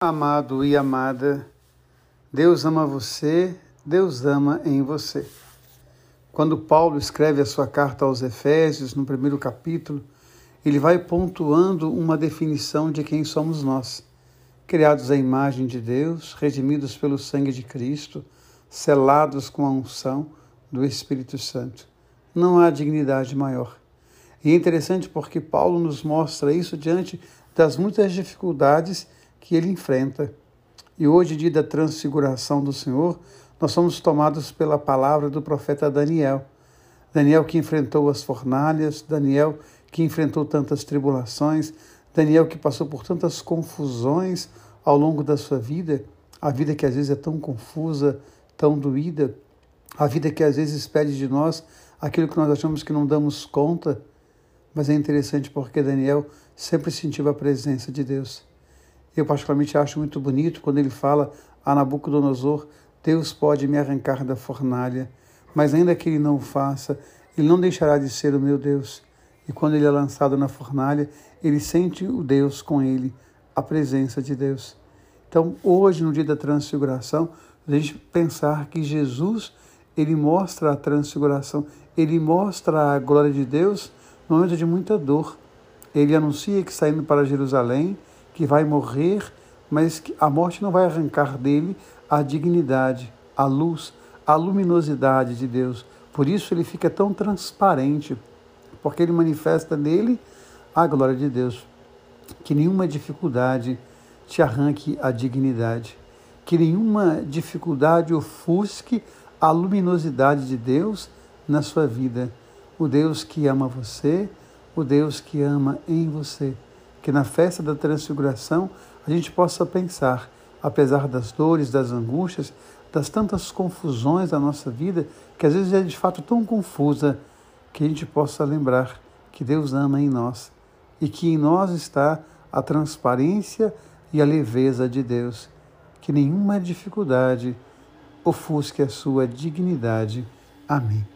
Amado e amada, Deus ama você, Deus ama em você. Quando Paulo escreve a sua carta aos Efésios, no primeiro capítulo, ele vai pontuando uma definição de quem somos nós. Criados à imagem de Deus, redimidos pelo sangue de Cristo, selados com a unção do Espírito Santo. Não há dignidade maior. E é interessante porque Paulo nos mostra isso diante das muitas dificuldades que ele enfrenta. E hoje, dia da transfiguração do Senhor, nós somos tomados pela palavra do profeta Daniel. Daniel que enfrentou as fornalhas, Daniel que enfrentou tantas tribulações, Daniel que passou por tantas confusões ao longo da sua vida, a vida que às vezes é tão confusa, tão doída, a vida que às vezes pede de nós aquilo que nós achamos que não damos conta. Mas é interessante porque Daniel sempre sentiu a presença de Deus. Eu particularmente acho muito bonito quando ele fala a Nabucodonosor, Deus pode me arrancar da fornalha, mas ainda que ele não o faça, ele não deixará de ser o meu Deus. E quando ele é lançado na fornalha, ele sente o Deus com ele, a presença de Deus. Então, hoje, no dia da transfiguração, a gente pensar que Jesus, ele mostra a transfiguração, ele mostra a glória de Deus no momento de muita dor. Ele anuncia que está indo para Jerusalém, que vai morrer, mas que a morte não vai arrancar dele a dignidade, a luz, a luminosidade de Deus. Por isso ele fica tão transparente, porque ele manifesta nele a glória de Deus. Que nenhuma dificuldade te arranque a dignidade, que nenhuma dificuldade ofusque a luminosidade de Deus na sua vida. O Deus que ama você, o Deus que ama em você que na festa da transfiguração a gente possa pensar, apesar das dores, das angústias, das tantas confusões da nossa vida, que às vezes é de fato tão confusa, que a gente possa lembrar que Deus ama em nós e que em nós está a transparência e a leveza de Deus, que nenhuma dificuldade ofusque a sua dignidade. Amém.